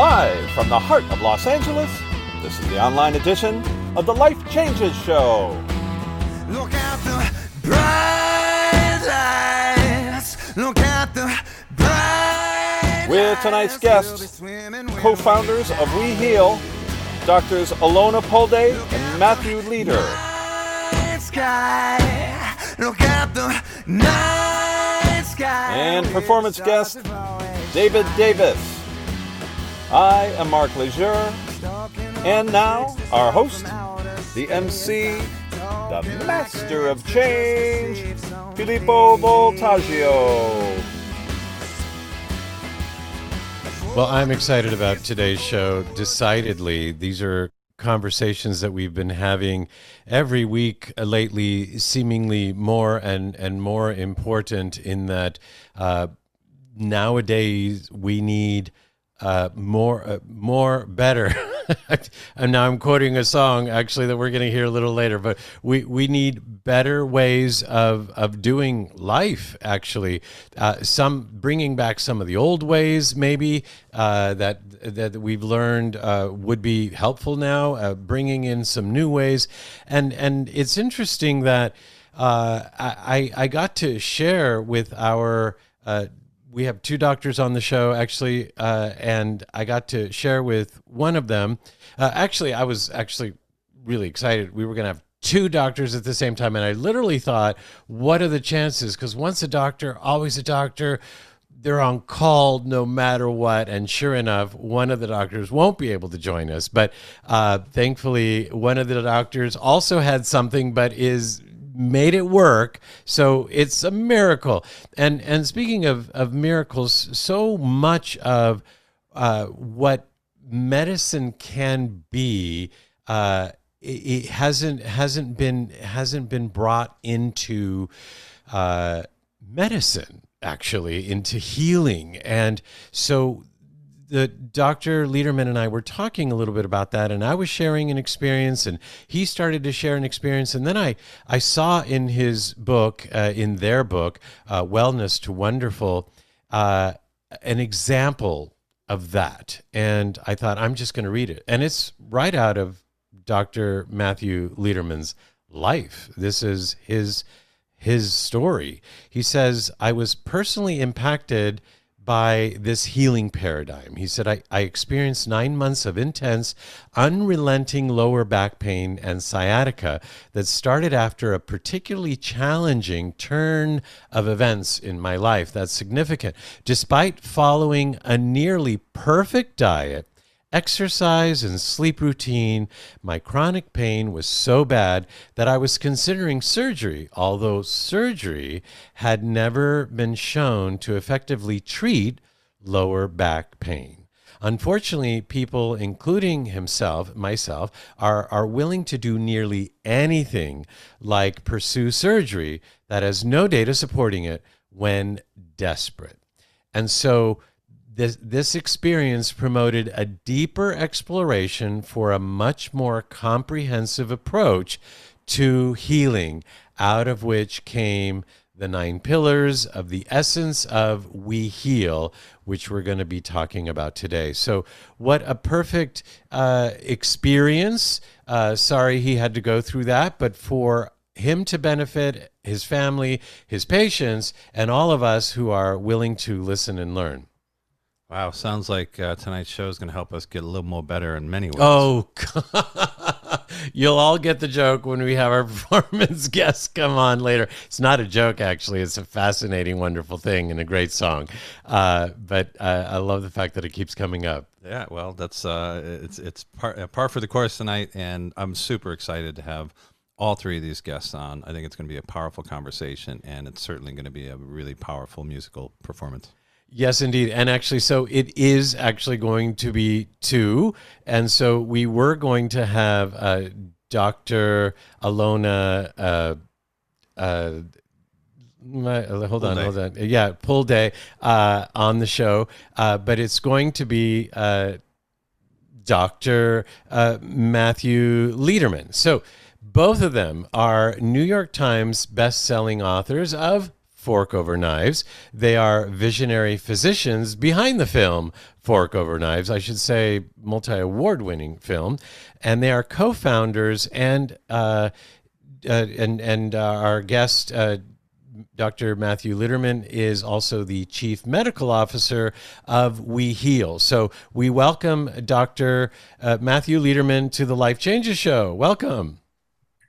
Live from the heart of Los Angeles, this is the online edition of the Life Changes Show. Look at the bright lights. Look at the bright With tonight's guests, co founders of We Heal, Doctors Alona Pulde and Matthew Leader. And performance guest, David Davis. I am Mark Laisure, and now our host, the MC, the master of change, Filippo Voltaggio. Well, I'm excited about today's show. Decidedly, these are conversations that we've been having every week lately, seemingly more and, and more important in that uh, nowadays we need uh, more, uh, more, better. and now I'm quoting a song actually that we're going to hear a little later. But we we need better ways of of doing life. Actually, uh, some bringing back some of the old ways maybe uh, that that we've learned uh, would be helpful now. Uh, bringing in some new ways, and and it's interesting that I I got to share with our we have two doctors on the show actually, uh, and I got to share with one of them. Uh, actually, I was actually really excited. We were going to have two doctors at the same time, and I literally thought, what are the chances? Because once a doctor, always a doctor. They're on call no matter what. And sure enough, one of the doctors won't be able to join us. But uh, thankfully, one of the doctors also had something, but is made it work. So it's a miracle. And and speaking of of miracles, so much of uh, what medicine can be. Uh, it, hasn't hasn't been hasn't been brought into uh, medicine actually into healing and so the Dr. Lederman and I were talking a little bit about that, and I was sharing an experience, and he started to share an experience, and then I I saw in his book, uh, in their book, uh, Wellness to Wonderful, uh, an example of that, and I thought I'm just going to read it, and it's right out of Dr. Matthew Lederman's life. This is his his story. He says, "I was personally impacted." By this healing paradigm. He said, I, I, experienced nine months of intense, unrelenting lower back pain and sciatica that started after a particularly challenging turn of events in my life. That's significant. Despite following a nearly perfect diet, exercise and sleep routine, my chronic pain was so bad that I was considering surgery, although surgery had never been shown to effectively treat lower back pain. Unfortunately, people, including himself, myself, are, are willing to do nearly anything like pursue surgery that has no data supporting it when desperate. And so this, this experience promoted a deeper exploration for a much more comprehensive approach to healing, out of which came the nine pillars of the essence of We Heal, which we're going to be talking about today. So, what a perfect uh, experience. Uh, sorry he had to go through that, but for him to benefit, his family, his patients, and all of us who are willing to listen and learn. Wow, sounds like uh, tonight's show is going to help us get a little more better in many ways. Oh, you'll all get the joke when we have our performance guests come on later. It's not a joke, actually. It's a fascinating, wonderful thing and a great song. Uh, but uh, I love the fact that it keeps coming up. Yeah, well, that's uh, it's it's par, uh, par for the course tonight, and I'm super excited to have all three of these guests on. I think it's going to be a powerful conversation, and it's certainly going to be a really powerful musical performance. Yes, indeed. And actually, so it is actually going to be two. And so we were going to have uh, Dr. Alona. Uh, uh, my, hold on, hold on. Yeah, Pulde uh, on the show, uh, but it's going to be uh, Dr. Uh, Matthew Lederman. So both of them are New York Times best-selling authors of Fork Over Knives. They are visionary physicians behind the film Fork Over Knives, I should say, multi award winning film. And they are co founders and, uh, uh, and, and uh, our guest, uh, Dr. Matthew Lederman is also the chief medical officer of We Heal. So we welcome Dr. Uh, Matthew Lederman to the Life Changes Show. Welcome.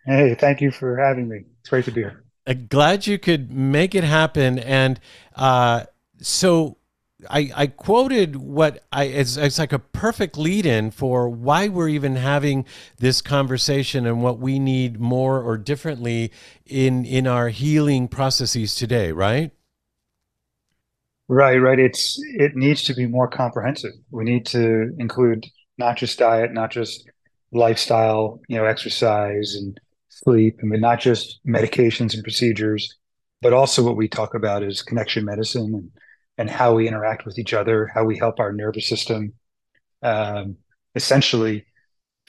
Hey, thank you for having me. It's great to be here. Uh, glad you could make it happen. And uh, so I, I quoted what I it's, it's like a perfect lead in for why we're even having this conversation and what we need more or differently in in our healing processes today, right? Right, right. It's it needs to be more comprehensive. We need to include not just diet, not just lifestyle, you know, exercise and sleep. I mean, not just medications and procedures, but also what we talk about is connection medicine and, and how we interact with each other, how we help our nervous system um, essentially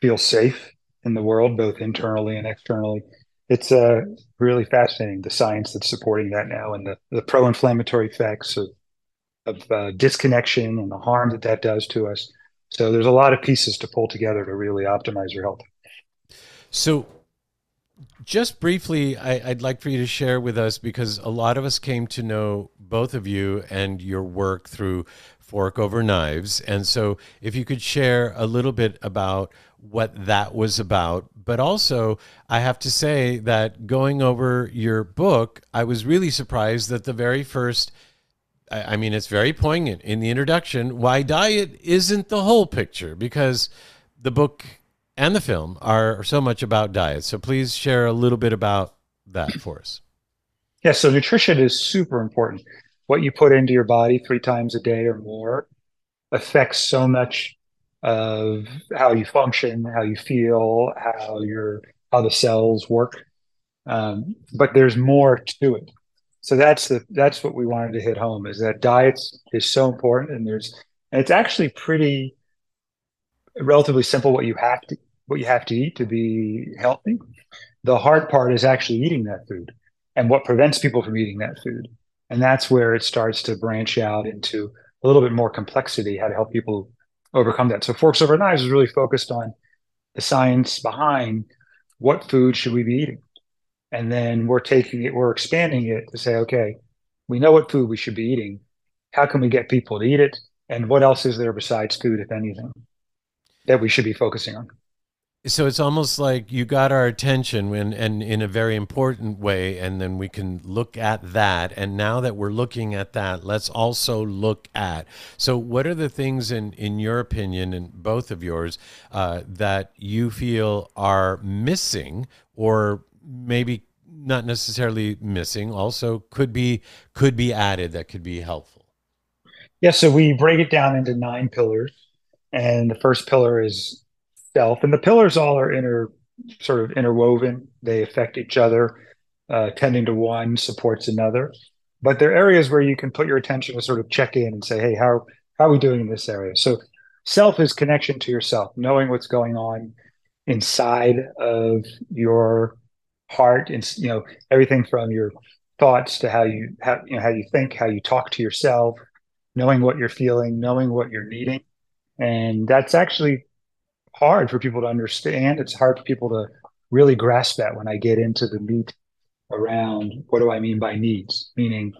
feel safe in the world, both internally and externally. It's uh, really fascinating the science that's supporting that now and the, the pro inflammatory effects of, of uh, disconnection and the harm that that does to us. So there's a lot of pieces to pull together to really optimize your health. So just briefly, I, would like for you to share with us because a lot of us came to know both of you and your work through Fork Over Knives. And so, if you could share a little bit about what that was about. But also, I have to say that going over your book, I was really surprised that the very first I mean, it's very poignant in the introduction why diet isn't the whole picture because the book and the film are so much about diet. So please share a little bit about that for us. Yeah, so nutrition is super important. What you put into your body three times a day or more affects so much of how you function, how you feel, how your how the cells work. Um, but there's more to it. So that's the that's what we wanted to hit home is that diets is so important, and there's and it's actually pretty relatively simple what you have to what you have to eat to be healthy. The hard part is actually eating that food and what prevents people from eating that food. And that's where it starts to branch out into a little bit more complexity, how to help people overcome that. So Forks Over Knives is really focused on the science behind what food should we be eating. And then we're taking it, we're expanding it to say, okay, we know what food we should be eating. How can we get people to eat it? And what else is there besides food, if anything, that we should be focusing on? So it's almost like you got our attention when and in a very important way and then we can look at that. And now that we're looking at that let's also look at so what are the things in in your opinion and both of yours uh, that you feel are missing or maybe not necessarily missing also could be could be added that could be helpful? Yeah so we break it down into nine pillars and the first pillar is self. And the pillars all are inter sort of interwoven. They affect each other. Uh, tending to one supports another. But there are areas where you can put your attention to sort of check in and say, hey, how how are we doing in this area? So self is connection to yourself, knowing what's going on inside of your heart and you know everything from your thoughts to how you how you know how you think how you talk to yourself knowing what you're feeling knowing what you're needing and that's actually hard for people to understand. It's hard for people to really grasp that when I get into the meat around what do I mean by needs? Meaning,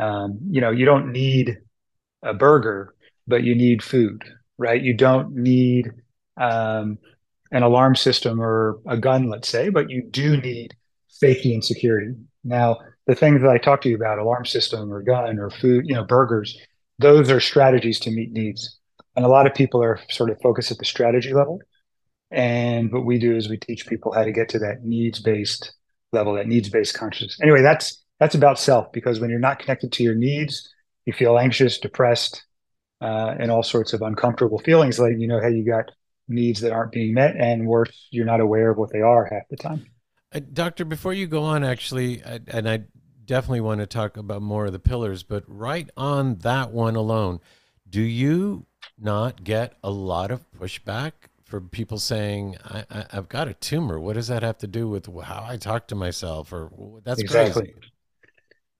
um, you know, you don't need a burger, but you need food, right? You don't need um, an alarm system or a gun, let's say, but you do need safety and security. Now, the things that I talked to you about, alarm system or gun or food, you know, burgers, those are strategies to meet needs. And a lot of people are sort of focused at the strategy level. And what we do is we teach people how to get to that needs based level, that needs based consciousness. Anyway, that's that's about self because when you're not connected to your needs, you feel anxious, depressed, uh, and all sorts of uncomfortable feelings. Like you know, how you got needs that aren't being met, and worse, you're not aware of what they are half the time. Uh, doctor, before you go on, actually, I, and I definitely want to talk about more of the pillars, but right on that one alone, do you not get a lot of pushback for people saying I, I, have got a tumor? What does that have to do with how I talk to myself? Or that's exactly. crazy.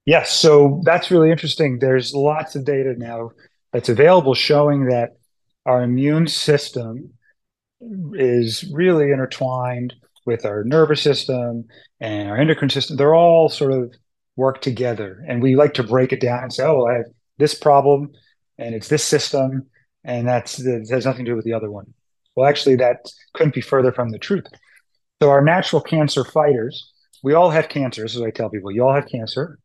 Yes, so that's really interesting. There's lots of data now that's available showing that our immune system is really intertwined with our nervous system and our endocrine system. They're all sort of work together. And we like to break it down and say, oh, I have this problem and it's this system, and that's that has nothing to do with the other one. Well, actually, that couldn't be further from the truth. So, our natural cancer fighters, we all have cancer. This is what I tell people you all have cancer.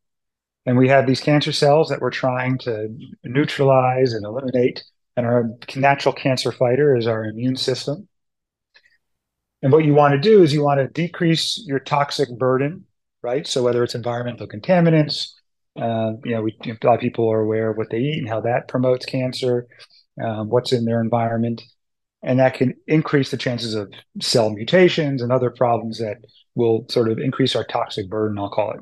And we have these cancer cells that we're trying to neutralize and eliminate. And our natural cancer fighter is our immune system. And what you want to do is you want to decrease your toxic burden, right? So whether it's environmental contaminants, uh, you know, we, a lot of people are aware of what they eat and how that promotes cancer, um, what's in their environment, and that can increase the chances of cell mutations and other problems that will sort of increase our toxic burden. I'll call it.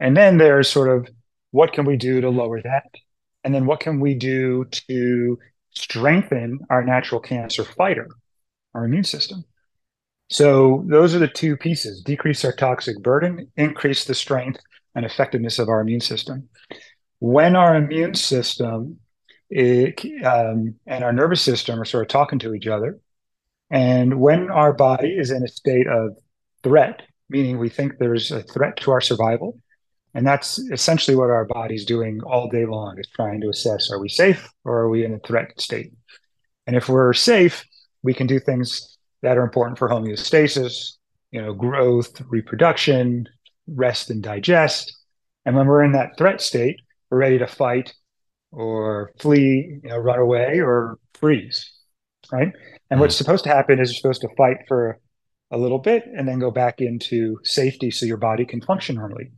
And then there's sort of what can we do to lower that, and then what can we do to strengthen our natural cancer fighter, our immune system. So those are the two pieces decrease our toxic burden, increase the strength and effectiveness of our immune system. When our immune system it, um, and our nervous system are sort of talking to each other, and when our body is in a state of threat, meaning we think there's a threat to our survival, and that's essentially what our body's doing all day long is trying to assess are we safe or are we in a threat state? And if we're safe, we can do things that are important for homeostasis, you know, growth, reproduction, rest and digest. And when we're in that threat state, we're ready to fight or flee, you know, run away or freeze, right? And mm-hmm. what's supposed to happen is you're supposed to fight for a little bit and then go back into safety so your body can function normally.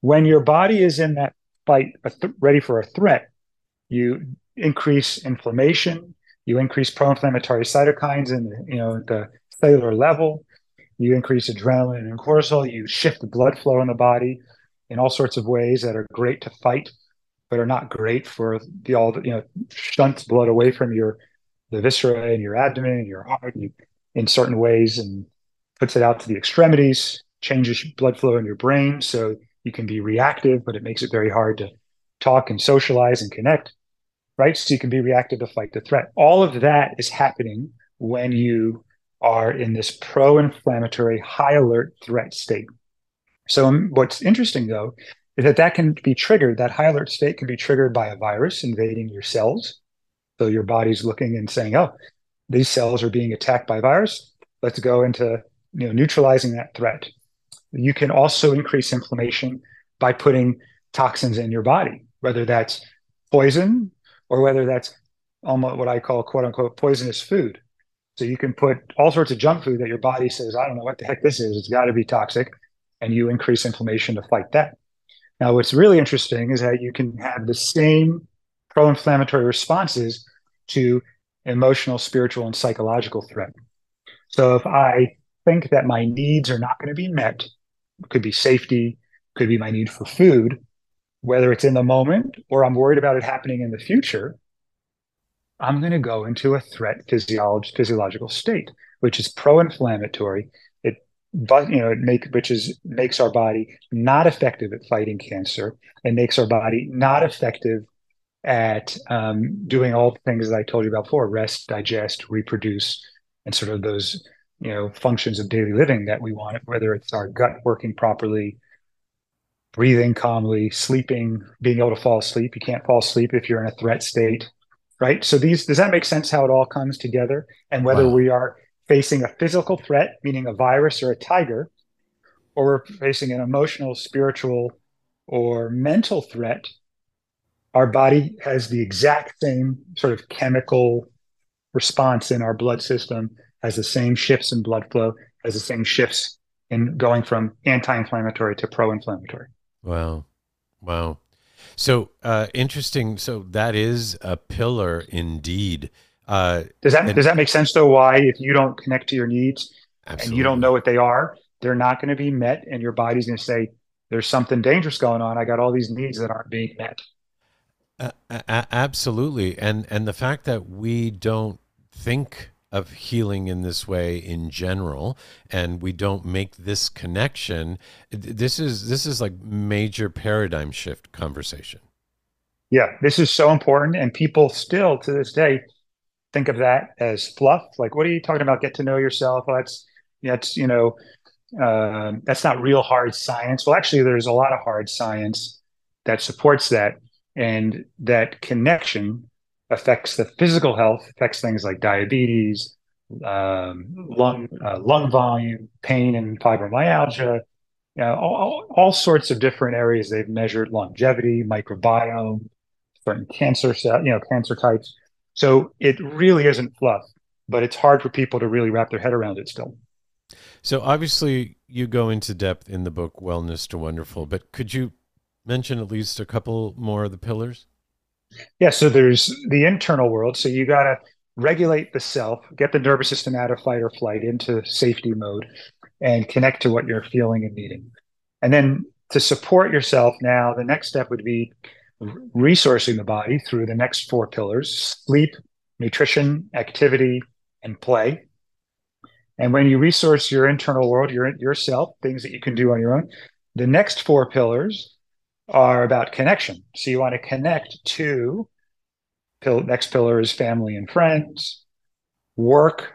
When your body is in that fight, th- ready for a threat, you increase inflammation, you increase pro-inflammatory cytokines in the, you know the cellular level. You increase adrenaline and cortisol. You shift the blood flow in the body in all sorts of ways that are great to fight, but are not great for the all the, you know shunts blood away from your the viscera and your abdomen and your heart you, in certain ways and puts it out to the extremities. Changes blood flow in your brain so you can be reactive, but it makes it very hard to talk and socialize and connect right? So you can be reactive to fight the threat. All of that is happening when you are in this pro inflammatory, high alert threat state. So, um, what's interesting though is that that can be triggered, that high alert state can be triggered by a virus invading your cells. So, your body's looking and saying, oh, these cells are being attacked by virus. Let's go into you know, neutralizing that threat. You can also increase inflammation by putting toxins in your body, whether that's poison or whether that's almost what I call quote unquote poisonous food. So you can put all sorts of junk food that your body says, I don't know what the heck this is. It's got to be toxic. And you increase inflammation to fight that. Now, what's really interesting is that you can have the same pro inflammatory responses to emotional, spiritual, and psychological threat. So if I think that my needs are not going to be met, could be safety, could be my need for food, whether it's in the moment or I'm worried about it happening in the future, I'm going to go into a threat physiology, physiological state, which is pro-inflammatory. It, but you know, it make which is makes our body not effective at fighting cancer. It makes our body not effective at um, doing all the things that I told you about before: rest, digest, reproduce, and sort of those you know functions of daily living that we want. Whether it's our gut working properly, breathing calmly, sleeping, being able to fall asleep. You can't fall asleep if you're in a threat state, right? So these does that make sense how it all comes together and whether wow. we are facing a physical threat, meaning a virus or a tiger, or we're facing an emotional, spiritual, or mental threat, our body has the exact same sort of chemical response in our blood system, has the same shifts in blood flow, has the same shifts in going from anti-inflammatory to pro-inflammatory. Wow. Wow. So uh, interesting. So that is a pillar indeed. Uh, does that and, does that make sense though? Why, if you don't connect to your needs absolutely. and you don't know what they are, they're not going to be met, and your body's going to say, "There's something dangerous going on. I got all these needs that aren't being met." Uh, absolutely, and and the fact that we don't think of healing in this way in general and we don't make this connection this is this is like major paradigm shift conversation yeah this is so important and people still to this day think of that as fluff like what are you talking about get to know yourself well, that's that's you know uh, that's not real hard science well actually there's a lot of hard science that supports that and that connection affects the physical health, affects things like diabetes, um, lung uh, lung volume, pain, and fibromyalgia. You know, all, all, sorts of different areas. They've measured longevity, microbiome, certain cancer cell, you know, cancer types. So it really isn't fluff, but it's hard for people to really wrap their head around it still. So obviously, you go into depth in the book "Wellness to Wonderful," but could you mention at least a couple more of the pillars? Yeah, so there's the internal world. So you got to regulate the self, get the nervous system out of fight or flight into safety mode, and connect to what you're feeling and needing. And then to support yourself now, the next step would be resourcing the body through the next four pillars sleep, nutrition, activity, and play. And when you resource your internal world, your yourself, things that you can do on your own, the next four pillars are about connection. So you want to connect to next pillar is family and friends, work,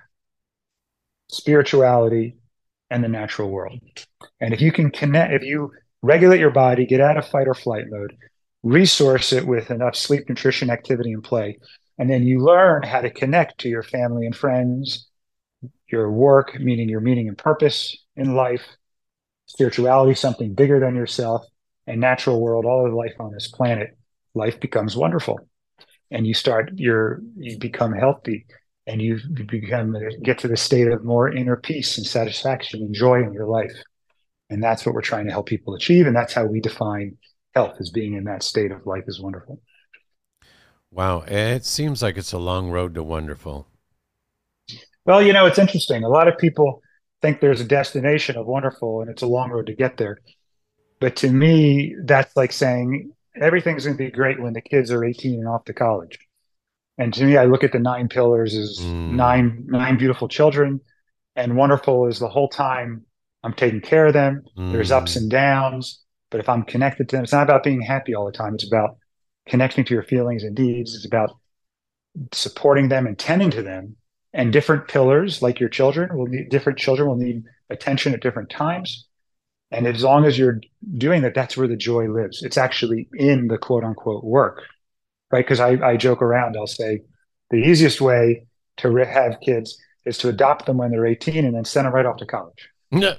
spirituality, and the natural world. And if you can connect, if you regulate your body, get out of fight or flight mode, resource it with enough sleep, nutrition, activity, and play, and then you learn how to connect to your family and friends, your work, meaning your meaning and purpose in life, spirituality, something bigger than yourself, and natural world, all of life on this planet, life becomes wonderful. And you start your you become healthy and you become get to the state of more inner peace and satisfaction and joy in your life. And that's what we're trying to help people achieve. And that's how we define health as being in that state of life is wonderful. Wow. It seems like it's a long road to wonderful. Well, you know, it's interesting. A lot of people think there's a destination of wonderful and it's a long road to get there. But to me, that's like saying everything's going to be great when the kids are 18 and off to college. And to me, I look at the nine pillars as mm. nine nine beautiful children, and wonderful is the whole time I'm taking care of them. Mm. There's ups and downs, but if I'm connected to them, it's not about being happy all the time. It's about connecting to your feelings and needs. It's about supporting them and tending to them. And different pillars, like your children, will need different children will need attention at different times. And as long as you're doing that, that's where the joy lives. It's actually in the quote unquote work, right? Because I, I joke around, I'll say the easiest way to have kids is to adopt them when they're 18 and then send them right off to college. No.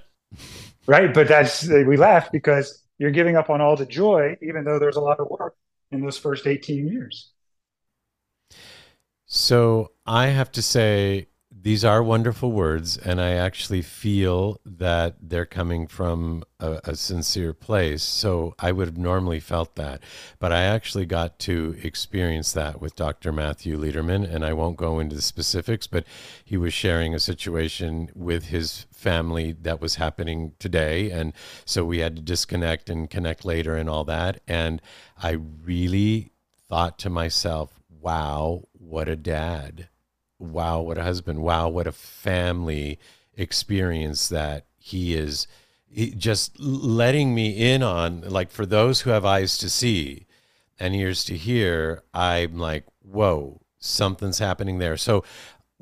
Right. But that's, we laugh because you're giving up on all the joy, even though there's a lot of work in those first 18 years. So I have to say, these are wonderful words, and I actually feel that they're coming from a, a, sincere place. So I would have normally felt that, but I actually got to experience that with Dr. Matthew Lederman, and I won't go into the specifics, but he was sharing a situation with his family that was happening today, and so we had to disconnect and connect later and all that. And I really thought to myself, "Wow, what a dad!" Wow, what a husband, wow, what a family experience that he is just letting me in on. Like, for those who have eyes to see and ears to hear, I'm like, whoa, something's happening there. So,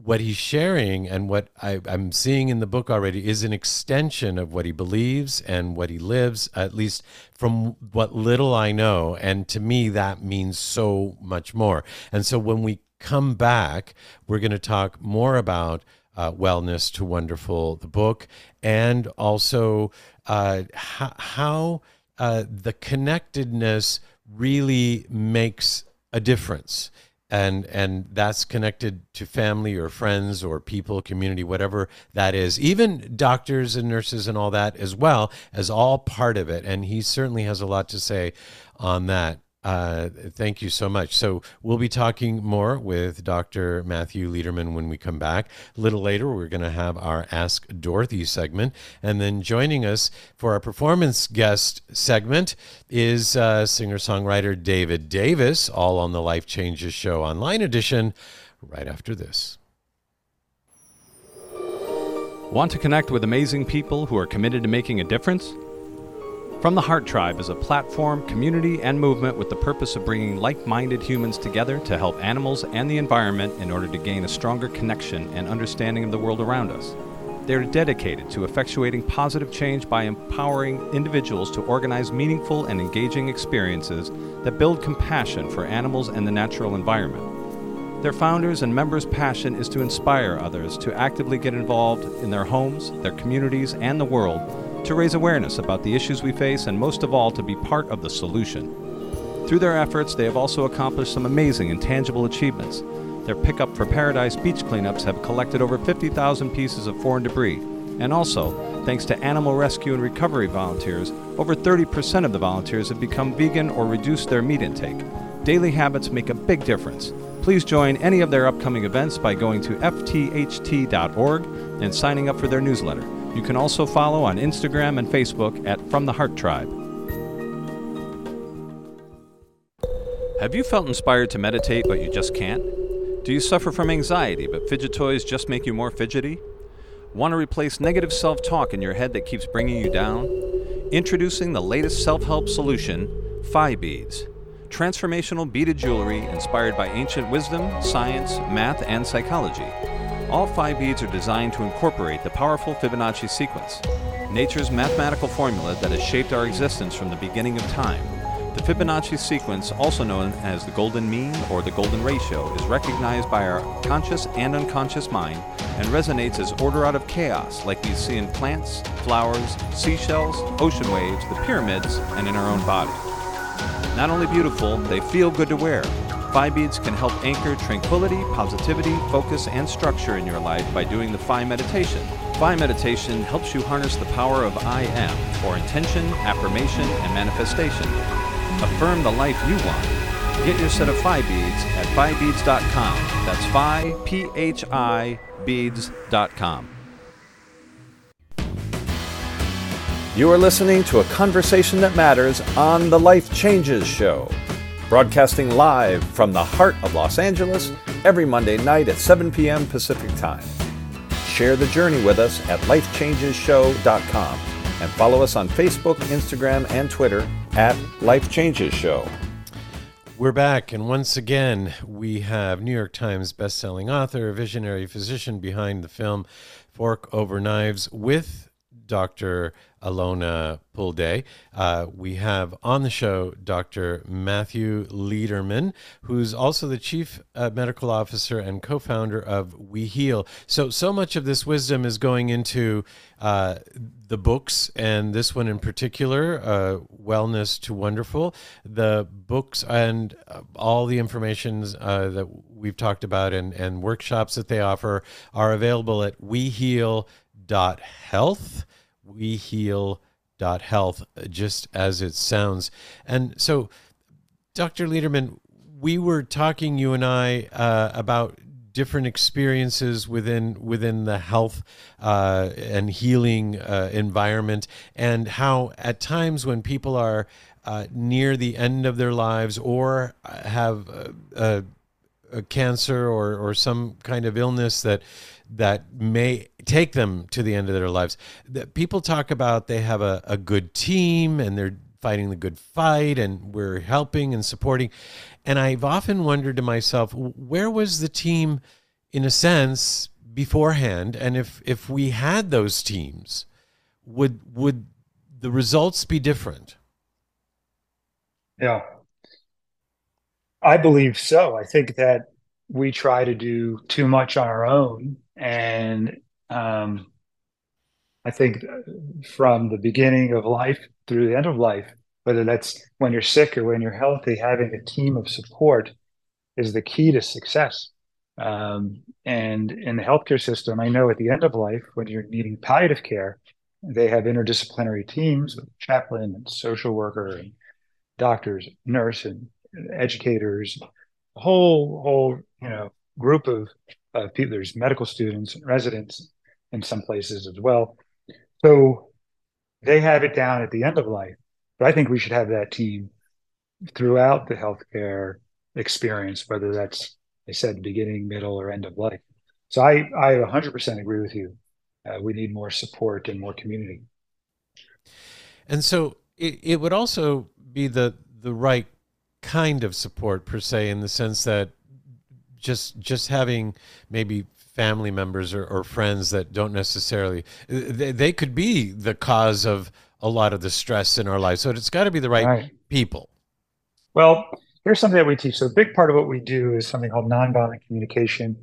what he's sharing and what I, am seeing in the book already is an extension of what he believes and what he lives, at least from what little I know. And to me, that means so much more. And so when we come back, we're going to talk more about uh, Wellness to Wonderful, the book, and also uh, how uh, the connectedness really makes a difference. And, and that's connected to family or friends or people, community, whatever that is. Even doctors and nurses and all that as well as all part of it. And he certainly has a lot to say on that. Uh, thank you so much. So we'll be talking more with Dr. Matthew Lederman when we come back. A little later, we're going to have our Ask Dorothy segment. And then joining us for our performance guest segment is uh, singer songwriter David Davis, all on the Life Changes Show online edition, right after this. Want to connect with amazing people who are committed to making a difference? From the Heart Tribe is a platform, community, and movement with the purpose of bringing like minded humans together to help animals and the environment in order to gain a stronger connection and understanding of the world around us. They are dedicated to effectuating positive change by empowering individuals to organize meaningful and engaging experiences that build compassion for animals and the natural environment. Their founders and members' passion is to inspire others to actively get involved in their homes, their communities, and the world to raise awareness about the issues we face, and most of all, to be part of the solution. Through their efforts, they have also accomplished some amazing and tangible achievements. Their Pickup for Paradise beach cleanups have collected over 50,000 pieces of foreign debris, and also, thanks to animal rescue and recovery volunteers, over 30% of the volunteers have become vegan or reduced their meat intake. Daily habits make a big difference. Please join any of their upcoming events by going to ftht.org and signing up for their newsletter. You can also follow on Instagram and Facebook at From the Heart Tribe. Have you felt inspired to meditate but you just can't? Do you suffer from anxiety but fidget toys just make you more fidgety? Want to replace negative self talk in your head that keeps bringing you down? Introducing the latest self help solution, Phi Beads. Transformational beaded jewelry inspired by ancient wisdom, science, math, and psychology. All five beads are designed to incorporate the powerful Fibonacci sequence, nature's mathematical formula that has shaped our existence from the beginning of time. The Fibonacci sequence, also known as the golden mean or the golden ratio, is recognized by our conscious and unconscious mind and resonates as order out of chaos, like we see in plants, flowers, seashells, ocean waves, the pyramids, and in our own body. Not only beautiful, they feel good to wear. Phi beads can help anchor tranquility, positivity, focus, and structure in your life by doing the Phi meditation. Phi meditation helps you harness the power of I am for intention, affirmation, and manifestation. Affirm the life you want. Get your set of Phi beads at phibeads.com. That's Phi, P H I, beads.com. You are listening to a conversation that matters on the Life Changes Show broadcasting live from the heart of Los Angeles every Monday night at 7 p.m. Pacific Time. Share the journey with us at lifechangeshow.com and follow us on Facebook, Instagram, and Twitter at Life Changes Show. We're back, and once again, we have New York Times bestselling author, visionary physician behind the film Fork Over Knives with Dr. Alona Pulde. Uh, we have on the show Dr. Matthew Lederman, who's also the chief uh, medical officer and co-founder of We Heal. So, so much of this wisdom is going into uh, the books, and this one in particular, uh, Wellness to Wonderful. The books and uh, all the information uh, that we've talked about and, and workshops that they offer are available at weheal.health we heal health just as it sounds. And so dr lederman we were talking you and i uh, about different experiences within within the health uh, and healing uh, environment and how at times when people are uh, near the end of their lives or have a, a cancer or, or some kind of illness that that may take them to the end of their lives. That people talk about they have a, a good team and they're fighting the good fight and we're helping and supporting. And I've often wondered to myself, where was the team in a sense beforehand? And if if we had those teams, would would the results be different? Yeah. I believe so. I think that we try to do too much on our own and um, I think from the beginning of life through the end of life, whether that's when you're sick or when you're healthy, having a team of support is the key to success. Um, and in the healthcare system, I know at the end of life, when you're needing palliative care, they have interdisciplinary teams with chaplain and social worker and doctors, nurse and educators, a whole whole you know group of uh, people, there's medical students and residents in some places as well. So they have it down at the end of life. But I think we should have that team throughout the healthcare experience, whether that's, I said, beginning, middle, or end of life. So I, I 100% agree with you uh, we need more support and more community. And so it, it would also be the the right kind of support per se, in the sense that just just having maybe family members or, or friends that don't necessarily they, they could be the cause of a lot of the stress in our lives. So it's got to be the right, right, people. Well, here's something that we teach. So a big part of what we do is something called nonviolent communication,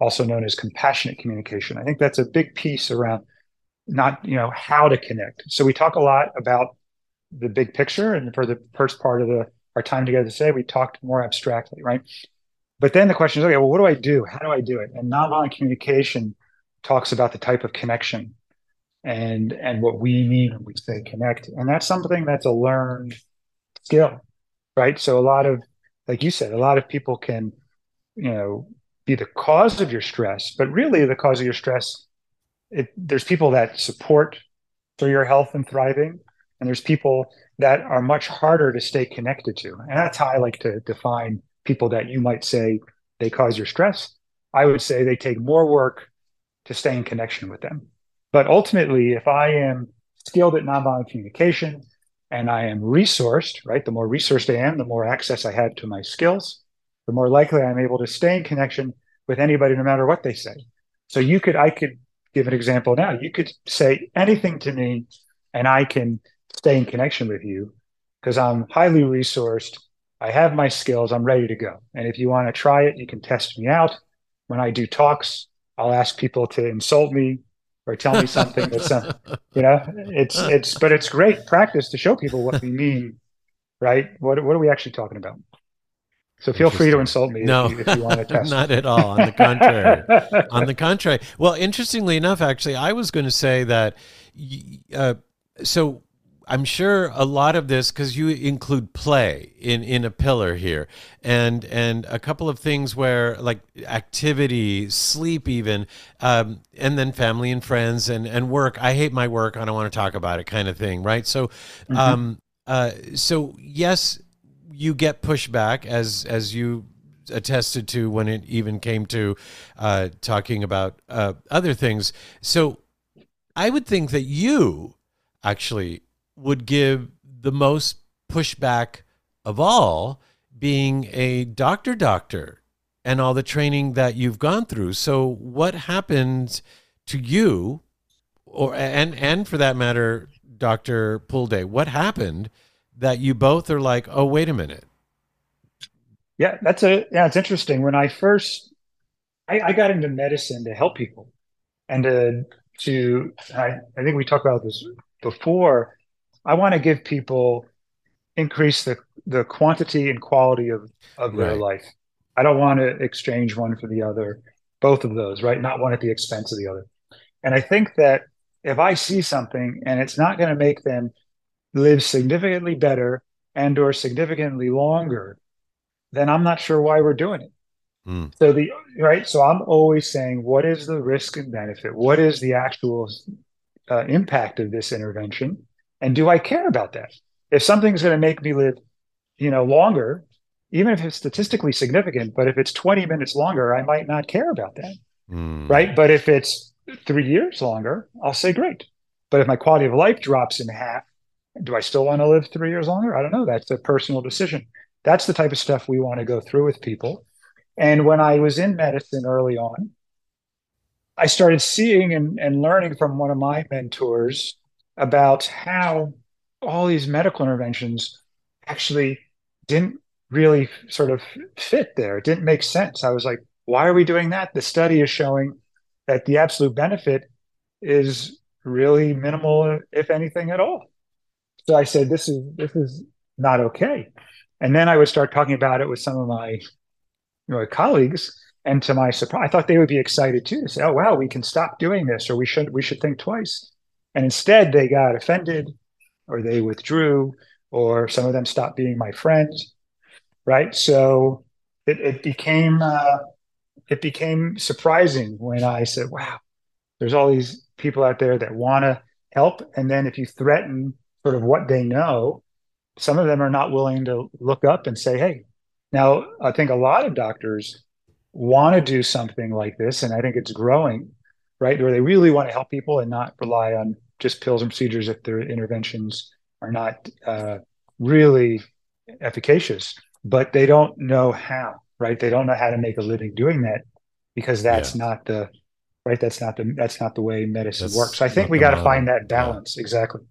also known as compassionate communication. I think that's a big piece around not, you know, how to connect. So we talk a lot about the big picture and for the first part of the our time together today, we talked more abstractly, right? But then the question is, okay, well, what do I do? How do I do it? And nonviolent communication talks about the type of connection and and what we mean when we say connect. And that's something that's a learned skill, right? So a lot of, like you said, a lot of people can, you know, be the cause of your stress, but really the cause of your stress, it, there's people that support for your health and thriving, and there's people that are much harder to stay connected to. And that's how I like to define people that you might say they cause your stress. I would say they take more work to stay in connection with them. But ultimately, if I am skilled at nonviolent communication and I am resourced, right, the more resourced I am, the more access I have to my skills, the more likely I'm able to stay in connection with anybody, no matter what they say. So you could, I could give an example now. You could say anything to me and I can stay in connection with you because I'm highly resourced I have my skills. I'm ready to go. And if you want to try it, you can test me out. When I do talks, I'll ask people to insult me or tell me something that's, uh, you know, it's, it's, but it's great practice to show people what we mean, right? What, what are we actually talking about? So feel free to insult me no, if, you, if you want to test. not at all. On the contrary. on the contrary. Well, interestingly enough, actually, I was going to say that. Uh, so I'm sure a lot of this because you include play in in a pillar here, and and a couple of things where like activity, sleep, even, um, and then family and friends and and work. I hate my work. I don't want to talk about it, kind of thing, right? So, mm-hmm. um, uh, so yes, you get pushback as as you attested to when it even came to uh, talking about uh, other things. So, I would think that you actually would give the most pushback of all being a doctor doctor and all the training that you've gone through. So what happened to you or and and for that matter Dr. Pulde, what happened that you both are like, "Oh, wait a minute." Yeah, that's a yeah, it's interesting. When I first I, I got into medicine to help people and to to I, I think we talked about this before I want to give people increase the the quantity and quality of of their life. I don't want to exchange one for the other, both of those, right? Not one at the expense of the other. And I think that if I see something and it's not going to make them live significantly better and or significantly longer, then I'm not sure why we're doing it. Mm. So the right, so I'm always saying, what is the risk and benefit? What is the actual uh, impact of this intervention? And do I care about that? If something's going to make me live, you know, longer, even if it's statistically significant, but if it's 20 minutes longer, I might not care about that. Mm. Right. But if it's three years longer, I'll say great. But if my quality of life drops in half, do I still want to live three years longer? I don't know. That's a personal decision. That's the type of stuff we want to go through with people. And when I was in medicine early on, I started seeing and, and learning from one of my mentors about how all these medical interventions actually didn't really sort of fit there. It didn't make sense. I was like, why are we doing that? The study is showing that the absolute benefit is really minimal, if anything at all. So I said, this is this is not okay. And then I would start talking about it with some of my know, colleagues. And to my surprise, I thought they would be excited too to say, "Oh wow, we can stop doing this, or we should we should think twice." And instead, they got offended or they withdrew or some of them stopped being my friends. Right. So it, it became, uh, it became surprising when I said, wow, there's all these people out there that want to help. And then if you threaten sort of what they know, some of them are not willing to look up and say, hey, now I think a lot of doctors want to do something like this, and I think it's growing right? Where they really want to help people and not rely on just pills and procedures if their interventions are not uh, really efficacious, but they don't know how, right? They don't know how to make a living doing that because that's yeah. not the right. That's not the that's not the way medicine that's works. So I think we got to find that balance yeah. exactly.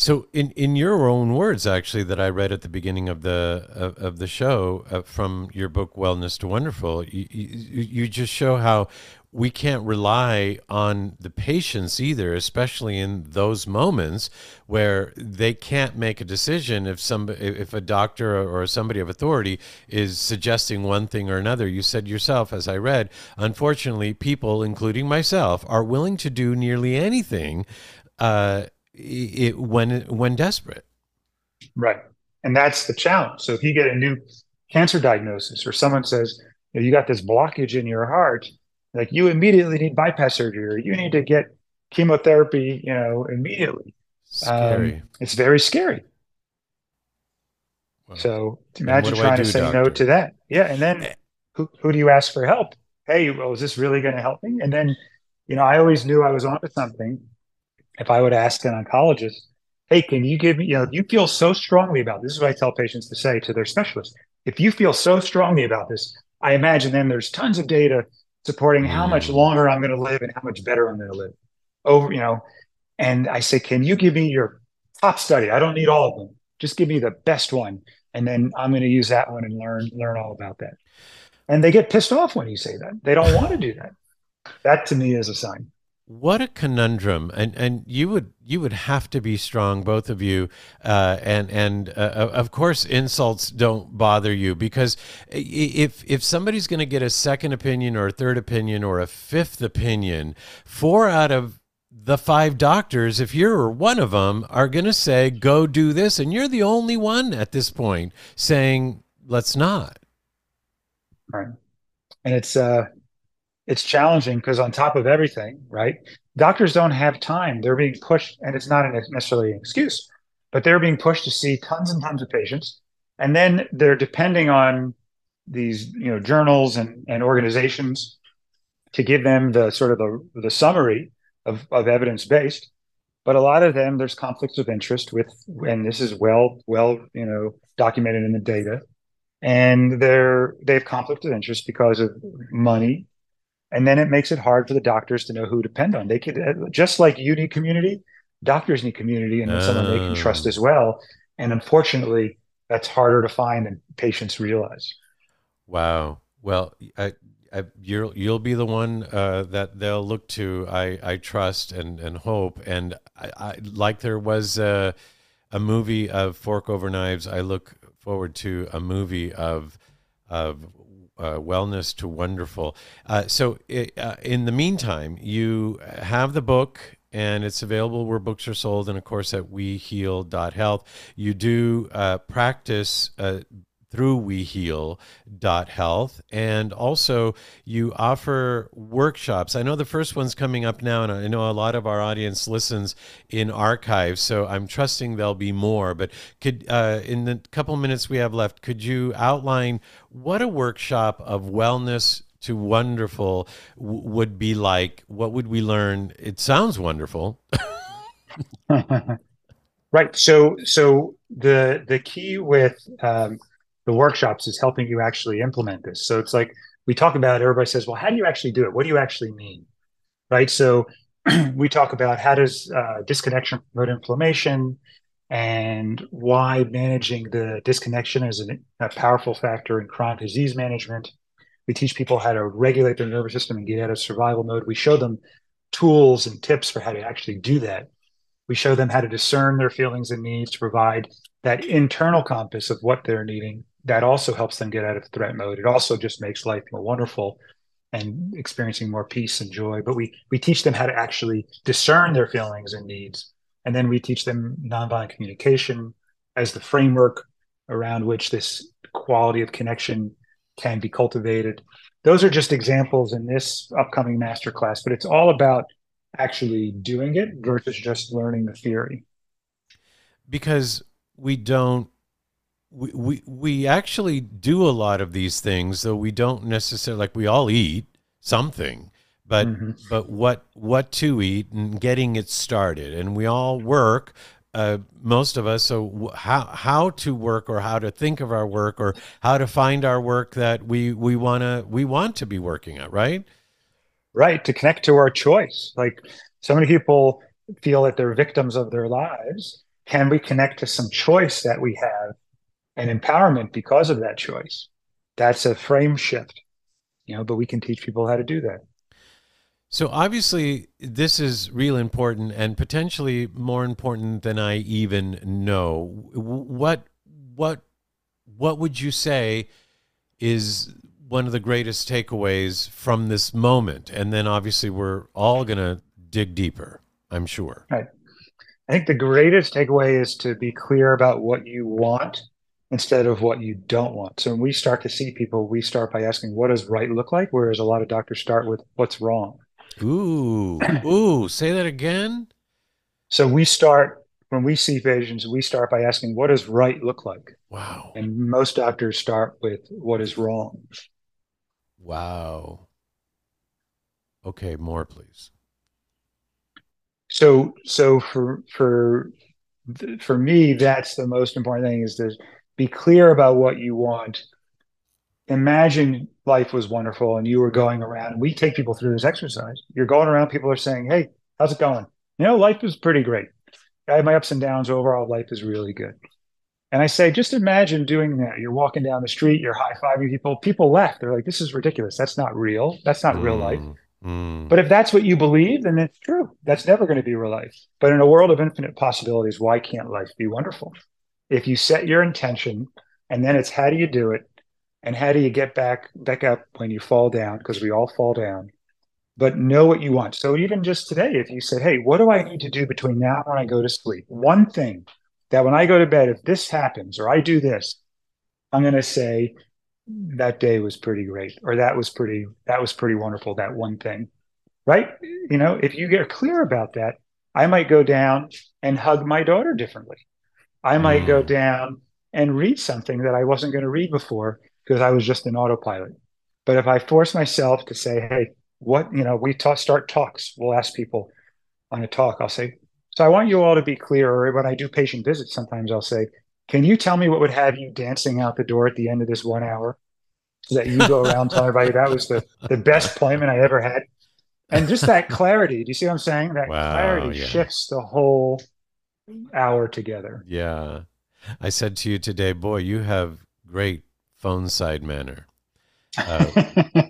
So, in, in your own words, actually, that I read at the beginning of the of, of the show uh, from your book "Wellness to Wonderful," you, you, you just show how we can't rely on the patients either, especially in those moments where they can't make a decision if some if a doctor or somebody of authority is suggesting one thing or another. You said yourself, as I read, unfortunately, people, including myself, are willing to do nearly anything. Uh, it, when when desperate. Right, and that's the challenge. So if you get a new cancer diagnosis, or someone says you, know, you got this blockage in your heart, like you immediately need bypass surgery, or you need to get chemotherapy, you know, immediately. Scary. Um, it's very scary. so imagine trying do, to say doctor? no to that. Yeah, and then eh. who who do you ask for help? Hey, well, is this really going to help me? And then, you know, I always knew I was onto something if I would ask an oncologist, hey, can you give me, you know, you feel so strongly about this, this is what I tell patients to say to their specialist. If you feel so strongly about this, I imagine then there's tons of data supporting how much mm. longer I'm going to live and how much better I'm going to live over, you know. And I say, can you give me your top study? I don't need all of them. Just give me the best one. And then I'm going to use that one and learn, learn all about that. And they get pissed off when you say that. They don't want to do that. That to me is a sign. What a conundrum, and and you would you would have to be strong, both of you, uh, and and uh, of course insults don't bother you because if if somebody's going to get a second opinion or a third opinion or a fifth opinion, four out of the five doctors, if you're one of them, are going to say go do this, and you're the only one at this point saying let's not. Right, and it's uh it's challenging because on top of everything, right? Doctors don't have time. They're being pushed, and it's not necessarily an excuse, but they're being pushed to see tons and tons of patients, and then they're depending on these, you know, journals and, and organizations to give them the sort of the, the summary of, of evidence based. But a lot of them, there's conflicts of interest with, and this is well, well, you know, documented in the data and they're they have conflict of interest because of money and then it makes it hard for the doctors to know who to depend on. They could uh, just like you need community, doctors need community and someone they can trust oh. as well. And unfortunately, that's harder to find than patients realize. Wow. Well, I, I, you'll you'll be the one uh, that they'll look to. I, I trust and and hope. And I, I like there was a, a movie of Fork Over Knives. I look forward to a movie of of uh, wellness to wonderful. Uh, so, uh, in the meantime, you have the book and it's available where books are sold, and of course at weheal.health. You do uh, practice uh, through weheal.health. And also, you offer workshops. I know the first one's coming up now, and I know a lot of our audience listens in archives, so I'm trusting there'll be more. But could, uh, in the couple minutes we have left, could you outline what a workshop of wellness to wonderful w- would be like? What would we learn? It sounds wonderful. right. So, so the the key with um, the workshops is helping you actually implement this. So it's like we talk about, everybody says, well, how do you actually do it? What do you actually mean? Right. So we talk about how does uh, disconnection promote inflammation and why managing the disconnection is an, a powerful factor in chronic disease management. We teach people how to regulate their nervous system and get out of survival mode. We show them tools and tips for how to actually do that. We show them how to discern their feelings and needs to provide that internal compass of what they're needing that also helps them get out of threat mode. It also just makes life more wonderful and experiencing more peace and joy. But we we teach them how to actually discern their feelings and needs, and then we teach them nonviolent communication as the framework around which this quality of connection can be cultivated. Those are just examples in this upcoming masterclass, but it's all about actually doing it versus just learning the theory. Because we don't we, we we actually do a lot of these things though we don't necessarily like we all eat something but mm-hmm. but what what to eat and getting it started. And we all work uh, most of us. So how how to work or how to think of our work or how to find our work that we we wanna we want to be working at, right? Right to connect to our choice. Like so many people feel that they're victims of their lives. Can we connect to some choice that we have and empowerment because of that choice? That's a frame shift, you know. But we can teach people how to do that. So obviously, this is real important and potentially more important than I even know. What what what would you say is one of the greatest takeaways from this moment? And then obviously, we're all going to dig deeper. I'm sure. Right. I think the greatest takeaway is to be clear about what you want instead of what you don't want. So when we start to see people, we start by asking, what does right look like? Whereas a lot of doctors start with what's wrong. Ooh, ooh, say that again. So we start when we see patients, we start by asking, what does right look like? Wow. And most doctors start with what is wrong. Wow. Okay, more please. So so for for for me, that's the most important thing is to be clear about what you want. Imagine life was wonderful and you were going around. We take people through this exercise. You're going around people are saying hey how's it going? You know life is pretty great. I have my ups and downs. Overall life is really good. And i say just imagine doing that. You're walking down the street you're high-fiving people. People laugh. they're like this is ridiculous. That's not real. That's not mm, real life. Mm. but if that's what you believe then it's true. That's never going to be real life. But in a world of infinite possibilities why can't life be wonderful if you set your intention and then it's how do you do it and how do you get back back up when you fall down because we all fall down. But know what you want. So even just today if you said hey what do i need to do between now and when i go to sleep? One thing that when i go to bed if this happens or i do this i'm going to say that day was pretty great or that was pretty that was pretty wonderful that one thing. Right? You know if you get clear about that i might go down and hug my daughter differently i might go mm. down and read something that i wasn't going to read before because I was just an autopilot. But if I force myself to say, hey, what, you know, we talk, start talks, we'll ask people on a talk, I'll say, so I want you all to be clear, or when I do patient visits, sometimes I'll say, can you tell me what would have you dancing out the door at the end of this one hour? So that you go around telling everybody that was the, the best appointment I ever had. And just that clarity, do you see what I'm saying? That wow, clarity yeah. shifts the whole hour together. Yeah. I said to you today, boy, you have great phone side manner. Uh,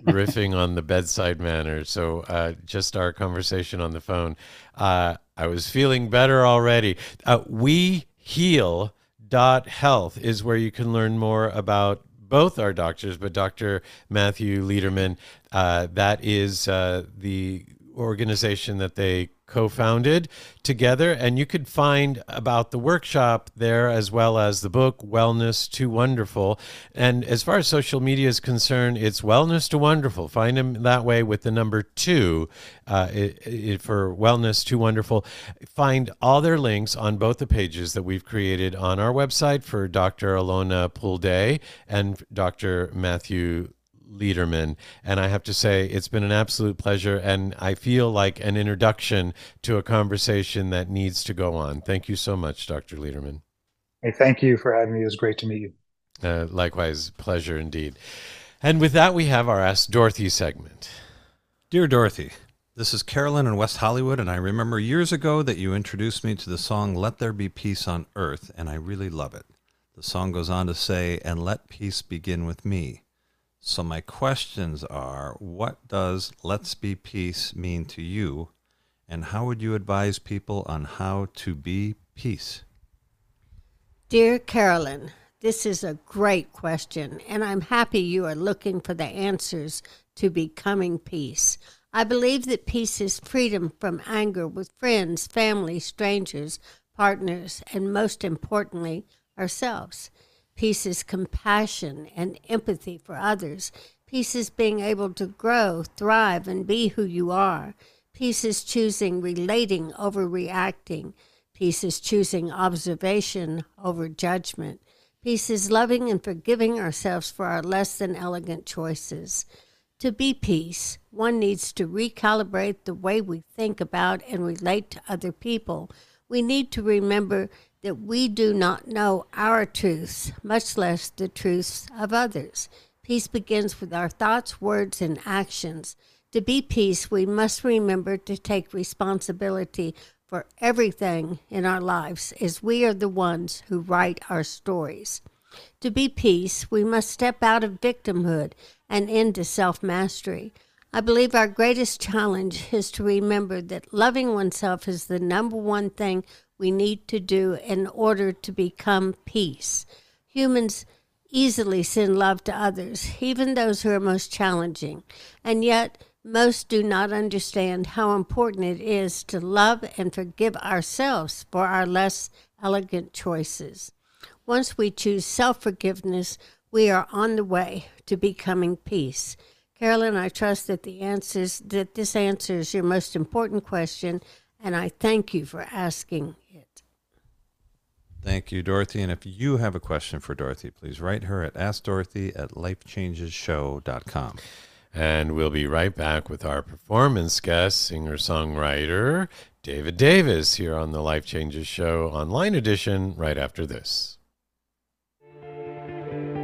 riffing on the bedside manner. So uh, just our conversation on the phone. Uh, I was feeling better already. Uh, we heal dot health is where you can learn more about both our doctors, but Dr. Matthew Lederman. Uh, that is uh, the organization that they co-founded together and you could find about the workshop there as well as the book wellness to wonderful. And as far as social media is concerned it's wellness to wonderful. Find them that way with the number two uh, it, it, for wellness to wonderful. Find all their links on both the pages that we've created on our website for dr alona Pulde and dr matthew Lederman. And I have to say, it's been an absolute pleasure. And I feel like an introduction to a conversation that needs to go on. Thank you so much, Dr. Lederman. Hey, thank you for having me. It was great to meet you. Uh, likewise, pleasure indeed. And with that, we have our Ask Dorothy segment. Dear Dorothy, this is Carolyn in West Hollywood, and I remember years ago that you introduced me to the song Let There Be Peace on Earth, and I really love it. The song goes on to say, And let peace begin with me. So, my questions are what does let's be peace mean to you? And how would you advise people on how to be peace? Dear Carolyn, this is a great question, and I'm happy you are looking for the answers to becoming peace. I believe that peace is freedom from anger with friends, family, strangers, partners, and most importantly, ourselves. Peace is compassion and empathy for others. Peace is being able to grow, thrive, and be who you are. Peace is choosing relating over reacting. Peace is choosing observation over judgment. Peace is loving and forgiving ourselves for our less than elegant choices. To be peace, one needs to recalibrate the way we think about and relate to other people. We need to remember that we do not know our truths, much less the truths of others. Peace begins with our thoughts, words, and actions. To be peace, we must remember to take responsibility for everything in our lives, as we are the ones who write our stories. To be peace, we must step out of victimhood and into self mastery. I believe our greatest challenge is to remember that loving oneself is the number one thing we need to do in order to become peace. Humans easily send love to others, even those who are most challenging, and yet most do not understand how important it is to love and forgive ourselves for our less elegant choices. Once we choose self forgiveness, we are on the way to becoming peace. Carolyn, I trust that the answers that this answers your most important question, and I thank you for asking it. Thank you, Dorothy. And if you have a question for Dorothy, please write her at askdorothy at lifechangesshow.com. And we'll be right back with our performance guest, singer songwriter David Davis, here on the Life Changes Show online edition, right after this.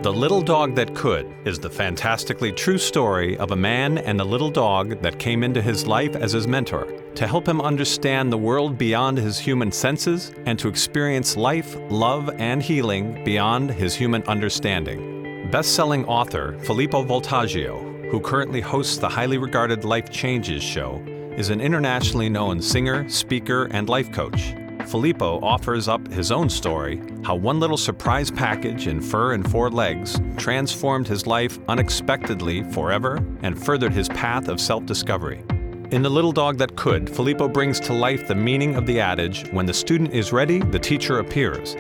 The Little Dog That Could is the fantastically true story of a man and a little dog that came into his life as his mentor to help him understand the world beyond his human senses and to experience life, love, and healing beyond his human understanding. Best selling author Filippo Voltaggio, who currently hosts the highly regarded Life Changes show, is an internationally known singer, speaker, and life coach. Filippo offers up his own story how one little surprise package in fur and four legs transformed his life unexpectedly forever and furthered his path of self discovery. In The Little Dog That Could, Filippo brings to life the meaning of the adage when the student is ready, the teacher appears.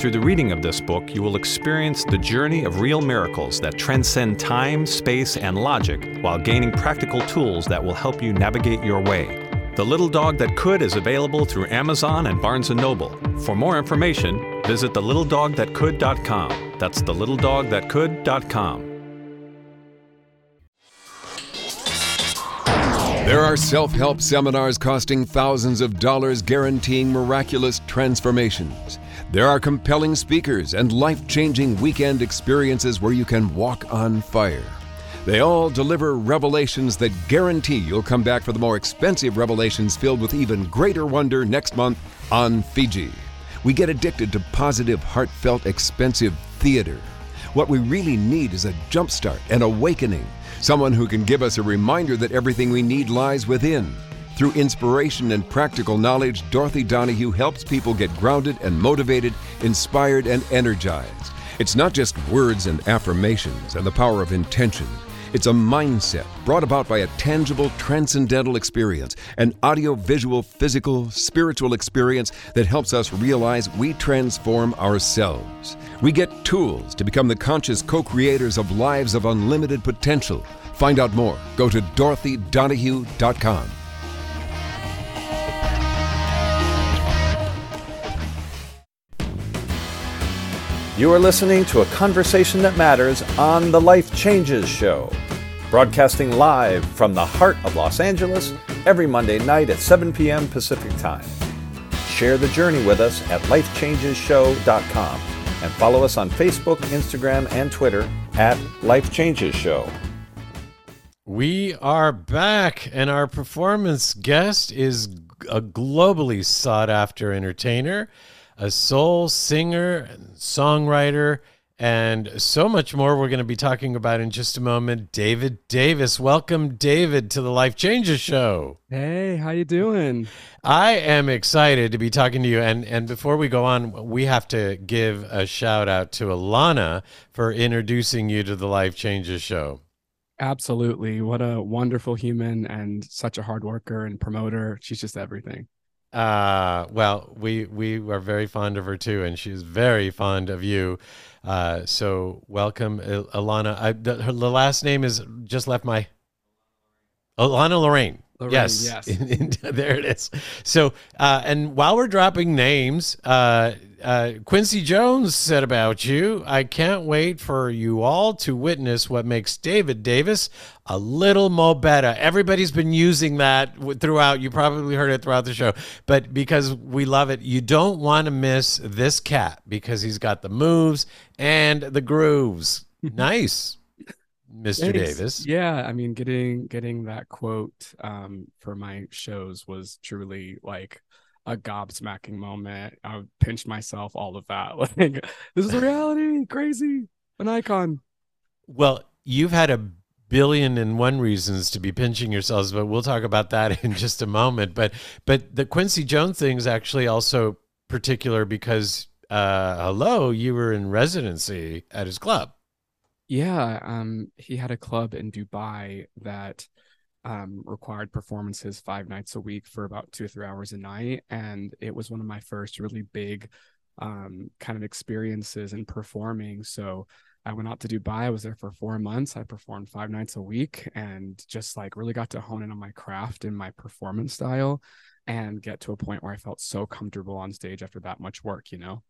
Through the reading of this book, you will experience the journey of real miracles that transcend time, space, and logic while gaining practical tools that will help you navigate your way. The Little Dog That Could is available through Amazon and Barnes & Noble. For more information, visit thelittledogthatcould.com. That's thelittledogthatcould.com. There are self help seminars costing thousands of dollars guaranteeing miraculous transformations. There are compelling speakers and life changing weekend experiences where you can walk on fire. They all deliver revelations that guarantee you'll come back for the more expensive revelations filled with even greater wonder next month on Fiji. We get addicted to positive, heartfelt, expensive theater. What we really need is a jumpstart, an awakening, someone who can give us a reminder that everything we need lies within. Through inspiration and practical knowledge, Dorothy Donahue helps people get grounded and motivated, inspired and energized. It's not just words and affirmations and the power of intention. It's a mindset brought about by a tangible, transcendental experience, an audio, visual, physical, spiritual experience that helps us realize we transform ourselves. We get tools to become the conscious co creators of lives of unlimited potential. Find out more. Go to dorothydonahue.com. You are listening to a conversation that matters on The Life Changes Show, broadcasting live from the heart of Los Angeles every Monday night at 7 p.m. Pacific Time. Share the journey with us at lifechangesshow.com and follow us on Facebook, Instagram, and Twitter at Life Changes Show. We are back, and our performance guest is a globally sought after entertainer a soul singer, and songwriter, and so much more we're going to be talking about in just a moment. David Davis. Welcome, David, to the Life Changes Show. Hey, how you doing? I am excited to be talking to you. And and before we go on, we have to give a shout out to Alana for introducing you to the Life Changes Show. Absolutely. What a wonderful human and such a hard worker and promoter. She's just everything. Uh, well, we we are very fond of her too, and she's very fond of you. Uh, so welcome, Alana. I, the, her, the last name is just left my Alana Lorraine. Lorraine, yes, yes. In, in, there it is. So, uh, and while we're dropping names, uh, uh, Quincy Jones said about you, I can't wait for you all to witness what makes David Davis a little mo better. Everybody's been using that throughout. You probably heard it throughout the show, but because we love it, you don't want to miss this cat because he's got the moves and the grooves. nice. Mr. Thanks. Davis. Yeah, I mean, getting getting that quote um, for my shows was truly like a gobsmacking moment. I pinched myself, all of that. Like, this is reality, crazy, an icon. Well, you've had a billion and one reasons to be pinching yourselves, but we'll talk about that in just a moment. But but the Quincy Jones thing is actually also particular because uh, hello, you were in residency at his club. Yeah, um, he had a club in Dubai that um, required performances five nights a week for about two or three hours a night, and it was one of my first really big um, kind of experiences in performing. So I went out to Dubai. I was there for four months. I performed five nights a week, and just like really got to hone in on my craft and my performance style, and get to a point where I felt so comfortable on stage after that much work. You know.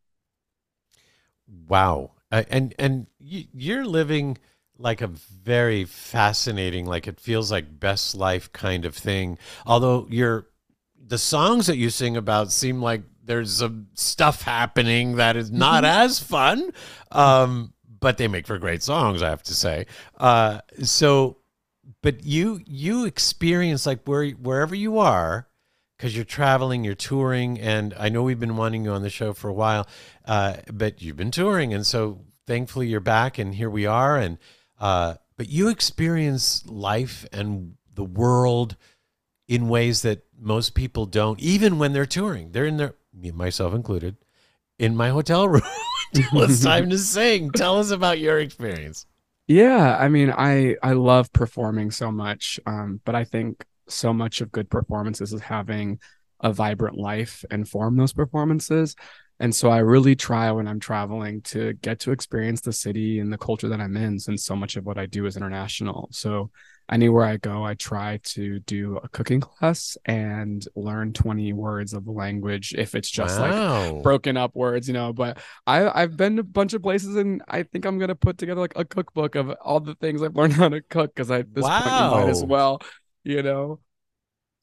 Wow. And and you're living like a very fascinating like it feels like best life kind of thing although you're the songs that you sing about seem like there's some stuff happening that is not mm-hmm. as fun um, but they make for great songs i have to say uh, so but you you experience like where wherever you are because you're traveling, you're touring, and I know we've been wanting you on the show for a while, uh, but you've been touring, and so thankfully you're back, and here we are, and uh, but you experience life and the world in ways that most people don't, even when they're touring. They're in their, myself included, in my hotel room. it's time to sing. Tell us about your experience. Yeah, I mean, I I love performing so much, um, but I think so much of good performances is having a vibrant life inform those performances. And so I really try when I'm traveling to get to experience the city and the culture that I'm in, since so much of what I do is international. So anywhere I go, I try to do a cooking class and learn 20 words of the language if it's just wow. like broken up words, you know. But I, I've been to a bunch of places and I think I'm gonna put together like a cookbook of all the things I've learned how to cook because I this wow. point might as well, you know.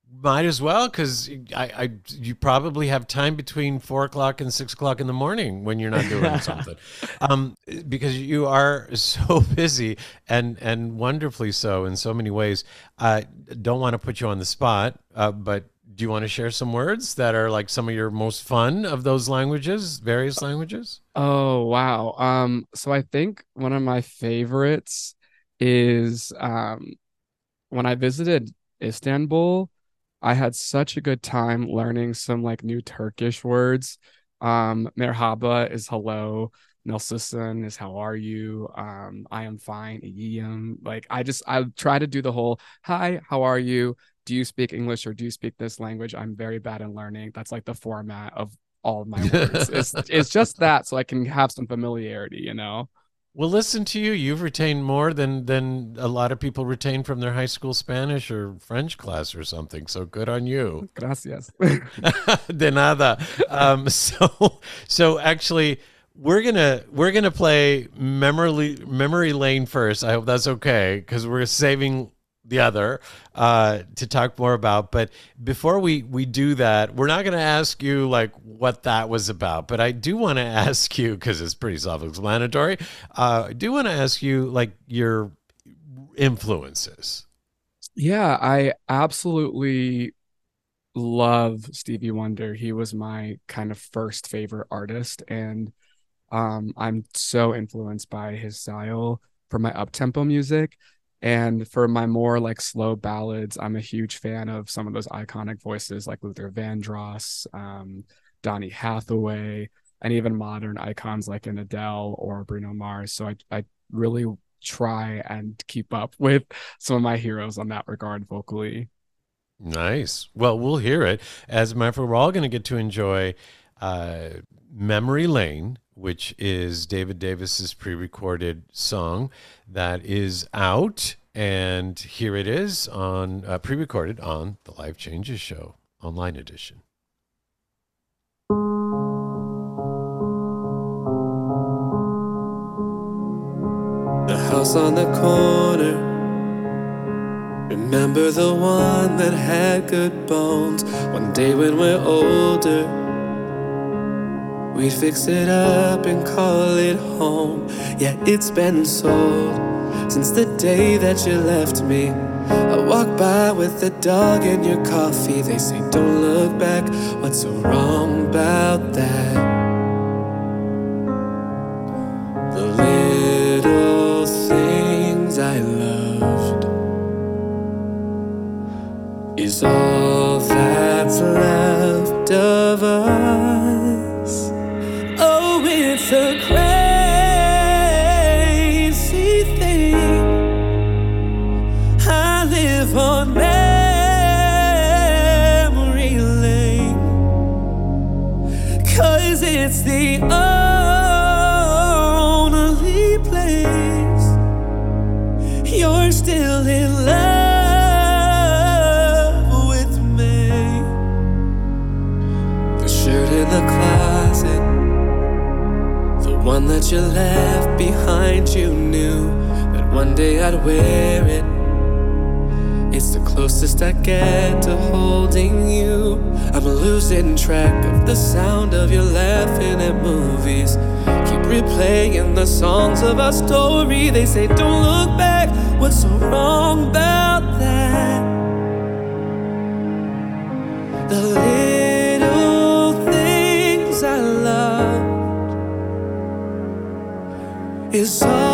Might as well, because I, I, you probably have time between four o'clock and six o'clock in the morning when you're not doing something, um, because you are so busy and and wonderfully so in so many ways. I don't want to put you on the spot, uh, but do you want to share some words that are like some of your most fun of those languages, various languages? Oh wow! Um, so I think one of my favorites is um, when I visited Istanbul I had such a good time learning some like new Turkish words. Um, merhaba is hello. Nasılsın is how are you? Um, I am fine. Iyiyim. Like I just I try to do the whole hi, how are you? Do you speak English or do you speak this language? I'm very bad in learning. That's like the format of all of my words. it's it's just that so I can have some familiarity, you know. Well, listen to you. You've retained more than than a lot of people retain from their high school Spanish or French class or something. So good on you. Gracias. De nada. Um, so so actually, we're gonna we're gonna play memory memory lane first. I hope that's okay because we're saving the other uh, to talk more about. But before we we do that, we're not going to ask you like what that was about. But I do want to ask you because it's pretty self-explanatory. Uh, I do want to ask you like your influences. Yeah, I absolutely love Stevie Wonder. He was my kind of first favorite artist, and um, I'm so influenced by his style for my up tempo music. And for my more like slow ballads, I'm a huge fan of some of those iconic voices like Luther Vandross, um, Donny Hathaway, and even modern icons like an Adele or Bruno Mars. So I, I really try and keep up with some of my heroes on that regard vocally. Nice. Well, we'll hear it. As a matter of fact, we're all going to get to enjoy uh, Memory Lane which is David Davis's pre-recorded song that is out And here it is on uh, pre recorded on the Life Changes Show online edition. The house on the corner. Remember the one that had good bones. One day when we're older, we'd fix it up and call it home. Yeah, it's been sold since the day that you left me. I walk by with the dog and your coffee. They say, Don't look back. What's so wrong about that? The little things I loved is all that's left of us. You left behind, you knew that one day I'd wear it. It's the closest I get to holding you. I'm losing track of the sound of you laughing at movies. Keep replaying the songs of our story. They say, Don't look back. What's so wrong about that? The is all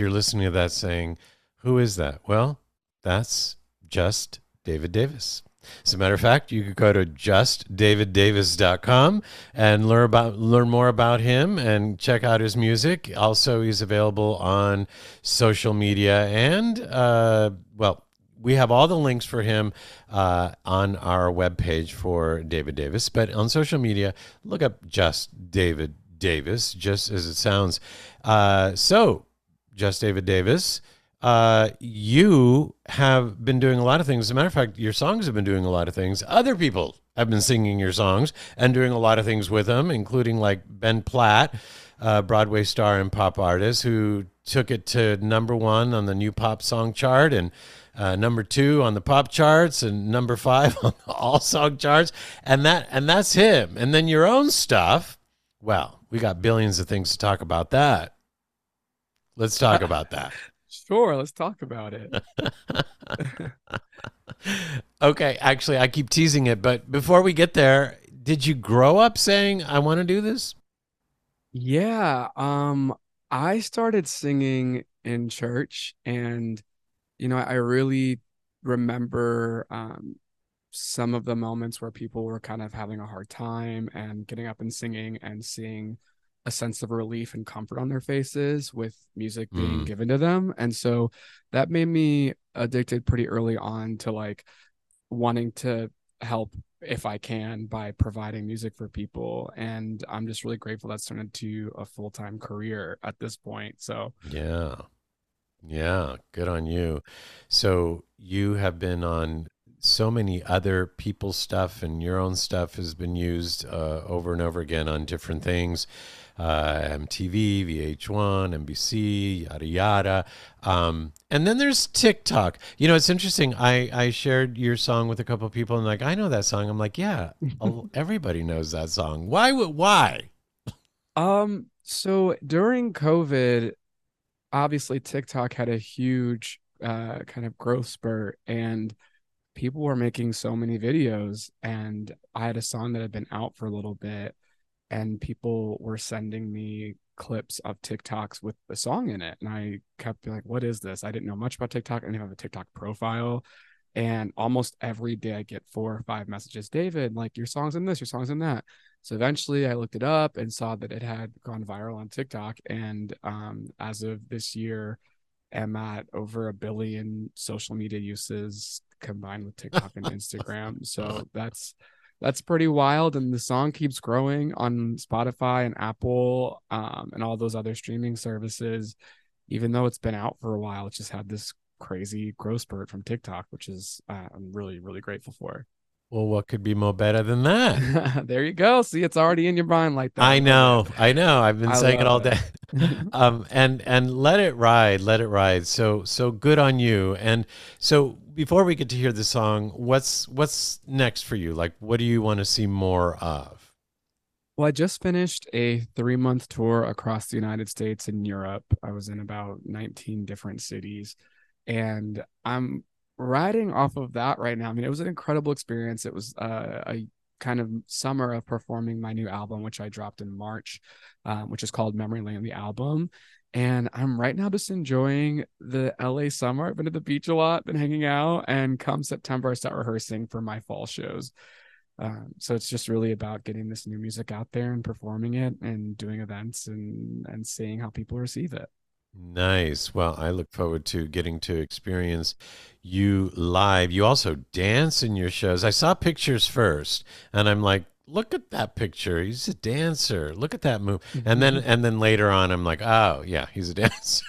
you're listening to that saying, who is that? Well, that's just David Davis. As a matter of fact, you could go to justdaviddavis.com and learn about learn more about him and check out his music. Also, he's available on social media and uh, well, we have all the links for him uh, on our webpage for David Davis. But on social media, look up just David Davis, just as it sounds. Uh, so, just David Davis, uh, you have been doing a lot of things. As a matter of fact, your songs have been doing a lot of things. Other people have been singing your songs and doing a lot of things with them, including like Ben Platt, uh, Broadway star and pop artist, who took it to number one on the new pop song chart and uh, number two on the pop charts and number five on all song charts, and that and that's him. And then your own stuff. Well, we got billions of things to talk about that. Let's talk about that. Sure, let's talk about it. okay, actually, I keep teasing it, but before we get there, did you grow up saying I want to do this? Yeah, um, I started singing in church and you know, I really remember um, some of the moments where people were kind of having a hard time and getting up and singing and seeing a sense of relief and comfort on their faces with music being Mm. given to them. And so that made me addicted pretty early on to like wanting to help if I can by providing music for people. And I'm just really grateful that's turned into a full time career at this point. So Yeah. Yeah. Good on you. So you have been on so many other people's stuff, and your own stuff has been used uh, over and over again on different things uh, MTV, VH1, NBC, yada, yada. Um, and then there's TikTok. You know, it's interesting. I, I shared your song with a couple of people, and like, I know that song. I'm like, yeah, everybody knows that song. Why would, why? Um, so during COVID, obviously TikTok had a huge uh kind of growth spurt and people were making so many videos and I had a song that had been out for a little bit and people were sending me clips of TikToks with the song in it and I kept being like what is this? I didn't know much about TikTok. I didn't have a TikTok profile and almost every day I get four or five messages, David, like your song's in this, your song's in that. So eventually I looked it up and saw that it had gone viral on TikTok. And um, as of this year, am at over a billion social media uses combined with TikTok and Instagram. So that's that's pretty wild. And the song keeps growing on Spotify and Apple um, and all those other streaming services. Even though it's been out for a while, It just had this crazy growth spurt from TikTok, which is uh, I'm really, really grateful for. Well, what could be more better than that? there you go. See, it's already in your mind like that. I know, I know. I've been I saying it all day. um, and and let it ride, let it ride. So so good on you. And so before we get to hear the song, what's what's next for you? Like, what do you want to see more of? Well, I just finished a three month tour across the United States and Europe. I was in about 19 different cities, and I'm riding off of that right now. I mean, it was an incredible experience. It was uh, a kind of summer of performing my new album, which I dropped in March, um, which is called Memory Lane, the album. And I'm right now just enjoying the LA summer. I've been to the beach a lot, been hanging out, and come September, I start rehearsing for my fall shows. Um, so it's just really about getting this new music out there and performing it and doing events and and seeing how people receive it. Nice. Well, I look forward to getting to experience you live. You also dance in your shows. I saw pictures first, and I'm like, look at that picture. He's a dancer. Look at that move. And then mm-hmm. and then later on, I'm like, oh yeah, he's a dancer.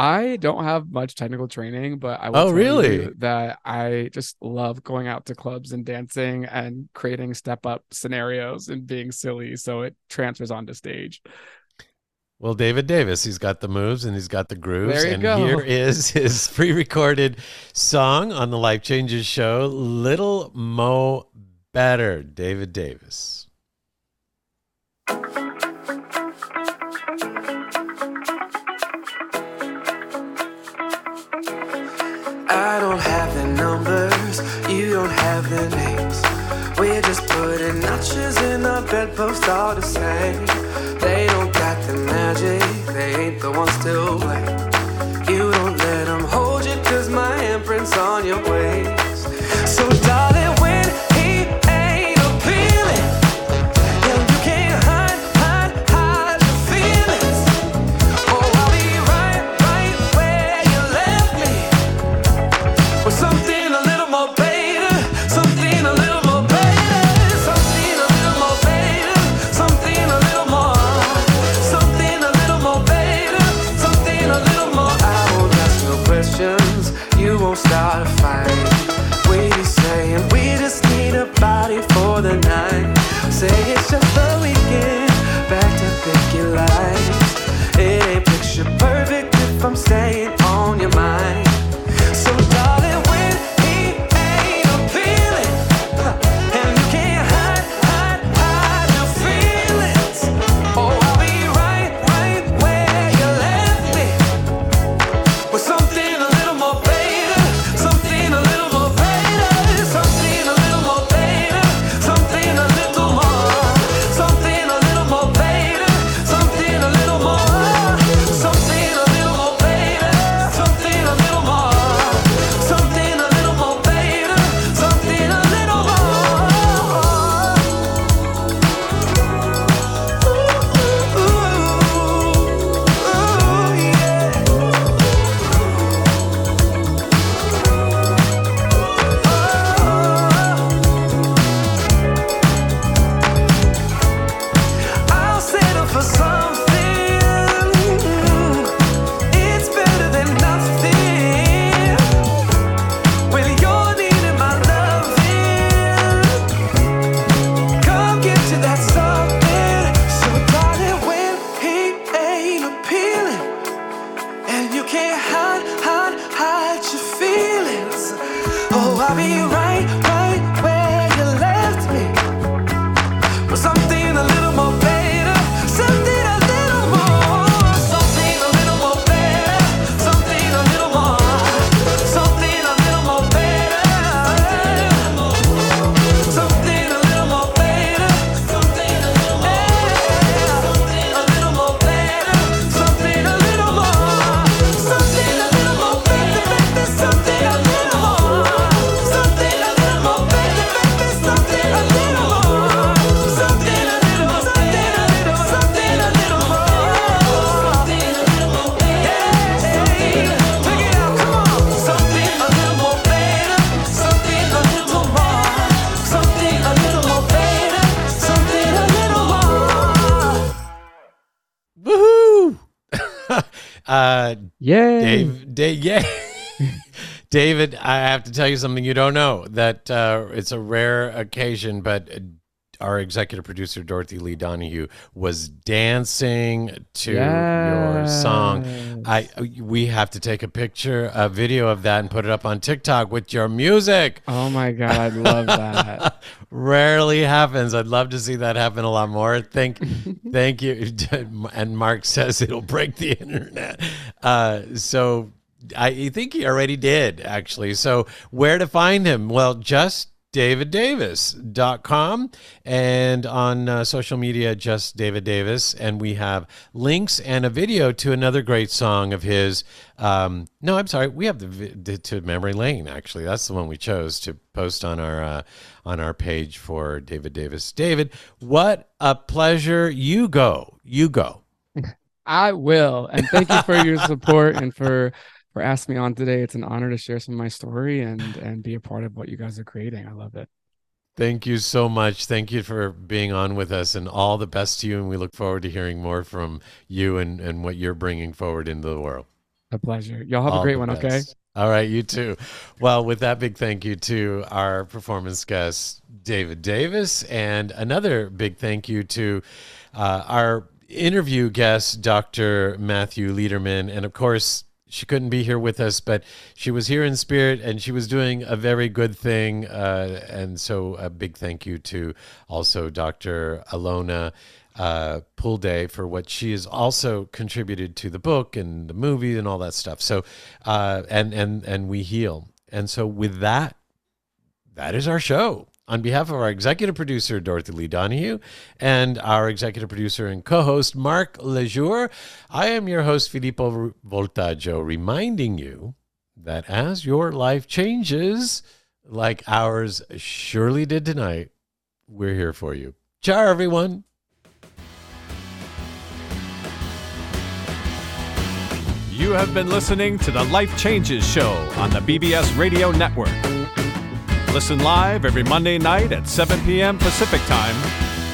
I don't have much technical training, but I will Oh, tell really? you that I just love going out to clubs and dancing and creating step up scenarios and being silly so it transfers onto stage. Well, David Davis, he's got the moves and he's got the grooves. There you and go. here is his pre recorded song on the Life Changes show, Little Mo Better, David Davis. I don't have the numbers, you don't have the names. We're just putting notches in the bedpost all the same. They don't got the magic, they ain't the ones to blame. You don't let them hold you, cause my imprint's on your waist. Dave, yeah. David, I have to tell you something you don't know. That uh, it's a rare occasion, but our executive producer Dorothy Lee Donahue was dancing to your song. I we have to take a picture, a video of that, and put it up on TikTok with your music. Oh my god, I love that. Rarely happens. I'd love to see that happen a lot more. Thank, thank you. And Mark says it'll break the internet. Uh, so I think he already did actually. So where to find him? Well, just daviddavis.com and on uh, social media just david davis and we have links and a video to another great song of his. Um, no i'm sorry. We have the, the to memory lane actually. That's the one we chose to post on our uh, on our page for david davis. David what a pleasure. You go. You go. I will. And thank you for your support and for for asking me on today. It's an honor to share some of my story and and be a part of what you guys are creating. I love it. Thank you so much. Thank you for being on with us and all the best to you. And we look forward to hearing more from you and, and what you're bringing forward into the world. A pleasure. Y'all have All a great one, okay? All right, you too. Well, with that big thank you to our performance guest, David Davis, and another big thank you to uh, our interview guest, Dr. Matthew Lederman. And of course, she couldn't be here with us, but she was here in spirit and she was doing a very good thing. Uh, and so, a big thank you to also Dr. Alona uh, for what she has also contributed to the book and the movie and all that stuff. So, uh, and and and weheal. And so, with that, that is our show. On behalf of our executive producer, Dorothy Lee Donahue, and our executive producer and co host, Mark Laisure, I am your host, Filippo Voltaggio, reminding you that as your life changes, like ours surely did tonight, we're here for you. Ciao, everyone. You have been listening to the Life Changes Show on the BBS Radio Network. Listen live every Monday night at 7 p.m. Pacific Time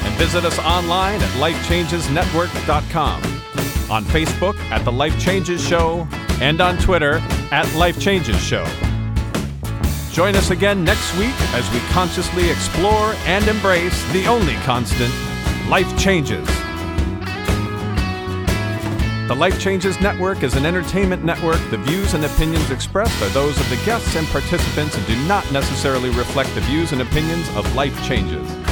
and visit us online at lifechangesnetwork.com, on Facebook at The Life Changes Show, and on Twitter at Life Changes Show. Join us again next week as we consciously explore and embrace the only constant life changes. The Life Changes Network is an entertainment network. The views and opinions expressed are those of the guests and participants and do not necessarily reflect the views and opinions of Life Changes.